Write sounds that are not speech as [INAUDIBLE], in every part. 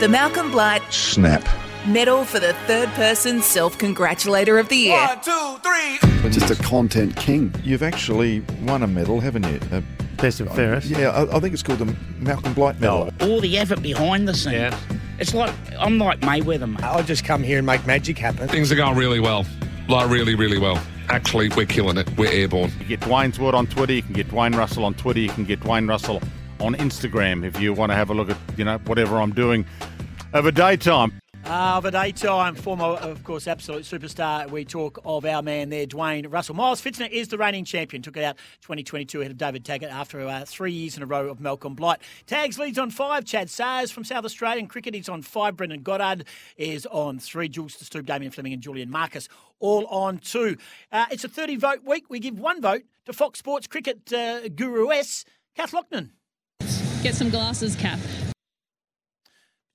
The Malcolm Blight Snap. Medal for the Third Person Self Congratulator of the Year. One, two, three. Just a content king. You've actually won a medal, haven't you? Uh, Best and fairest. yeah, I, I think it's called the Malcolm Blight Medal. all the effort behind the scenes. Yeah. It's like I'm like Mayweather, mate. I just come here and make magic happen. Things are going really well. Like, really, really well. Actually, we're killing it. We're airborne. You get Dwayne's Word on Twitter. You can get Dwayne Russell on Twitter. You can get Dwayne Russell on Instagram if you want to have a look at you know whatever I'm doing over daytime. Uh, of a daytime, former, of course, absolute superstar. We talk of our man there, Dwayne Russell. Miles Fitzner is the reigning champion. Took it out 2022 ahead of David Taggart after uh, three years in a row of Malcolm Blight. Tags leads on five. Chad Sayers from South Australian cricket is on five. Brendan Goddard is on three. Jules to Stoop, Damien Fleming, and Julian Marcus all on two. Uh, it's a 30 vote week. We give one vote to Fox Sports cricket uh, guru S, Kath Lochnan. Get some glasses, Cap.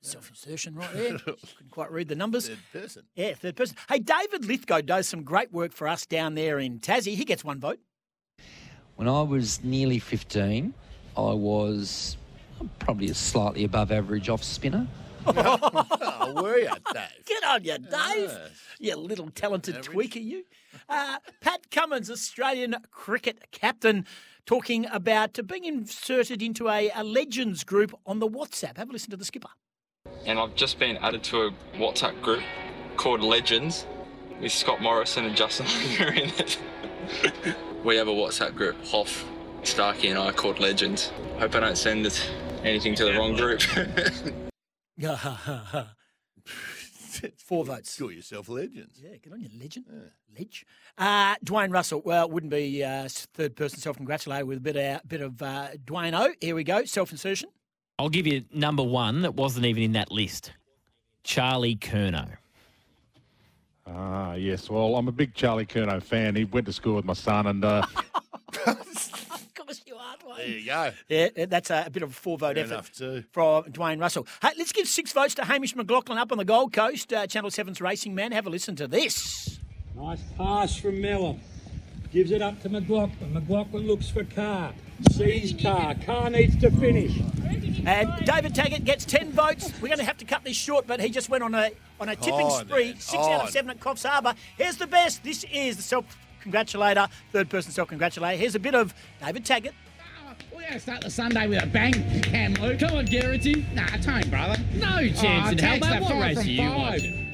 Self insertion right there. Couldn't quite read the numbers. Third person. Yeah, third person. Hey, David Lithgow does some great work for us down there in Tassie. He gets one vote. When I was nearly 15, I was uh, probably a slightly above average off spinner. [LAUGHS] Oh, were you, Dave? Get on you, Dave. Yes. You little talented tweaker, you. Uh, Pat Cummins, Australian cricket captain, talking about being inserted into a, a legends group on the WhatsApp. Have a listen to the skipper. and I've just been added to a WhatsApp group called Legends with Scott Morrison and Justin Langer in it. [LAUGHS] we have a WhatsApp group, Hoff, Starkey and I, called Legends. Hope I don't send anything to the wrong group. [LAUGHS] [LAUGHS] Four votes. Call yourself legends. Yeah, good on you, legend. Ledge. Uh, Dwayne Russell, well, wouldn't be uh, third person self congratulated with a bit of, bit of uh, Dwayne O. Here we go, self insertion. I'll give you number one that wasn't even in that list. Charlie Curnow. Ah, yes. Well, I'm a big Charlie Curnow fan. He went to school with my son, and [LAUGHS] [LAUGHS] uh, Of course you are, Dwayne. There you go. Yeah, that's a, a bit of a four vote Fair effort enough too. from Dwayne Russell. Hey, let's give six votes to Hamish McLaughlin up on the Gold Coast, uh, Channel 7's racing man. Have a listen to this. Nice pass from Mellor. Gives it up to McLaughlin. McLaughlin looks for Carr. Sees Carr. Carr needs to finish. And David Taggart gets 10 votes. We're going to have to cut this short, but he just went on a on a tipping On, spree. then. Six out of seven at Coffs Harbour. Here's the best. This is the self congratulator, third person self congratulator. Here's a bit of David Taggart. We're going to start the Sunday with a bang, Cam Luke. Come on, Garrity. Nah, Tone, brother. No chance Oh, in hell, takes mate. the What race are you watching?